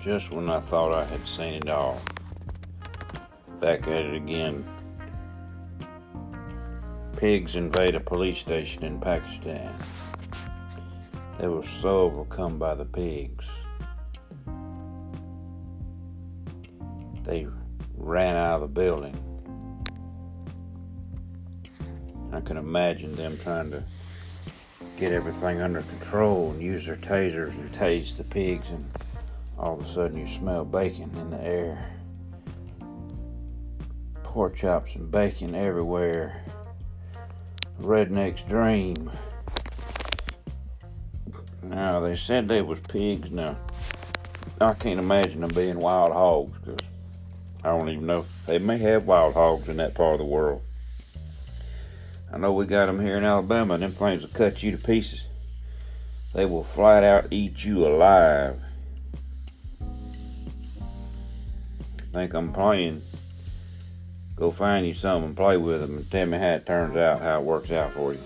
just when I thought I had seen it all. Back at it again. Pigs invade a police station in Pakistan. They were so overcome by the pigs. They ran out of the building. I can imagine them trying to get everything under control and use their tasers and tase the pigs, and all of a sudden you smell bacon in the air. Pork chops and bacon everywhere. Redneck's dream. Now they said they was pigs. Now I can't imagine them being wild hogs because I don't even know. They may have wild hogs in that part of the world. I know we got them here in Alabama, and them things will cut you to pieces. They will flat out eat you alive. Think I'm playing? Go find you some and play with them and tell me how it turns out, how it works out for you.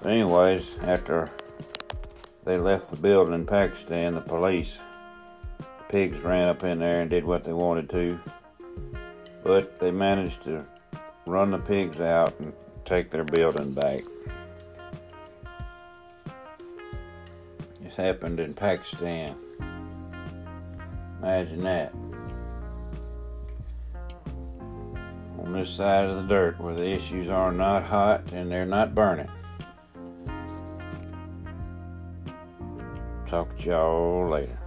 But anyways, after they left the building in Pakistan, the police, the pigs ran up in there and did what they wanted to. But they managed to run the pigs out and take their building back. This happened in Pakistan. Imagine that. On this side of the dirt where the issues are not hot and they're not burning. Talk to y'all later.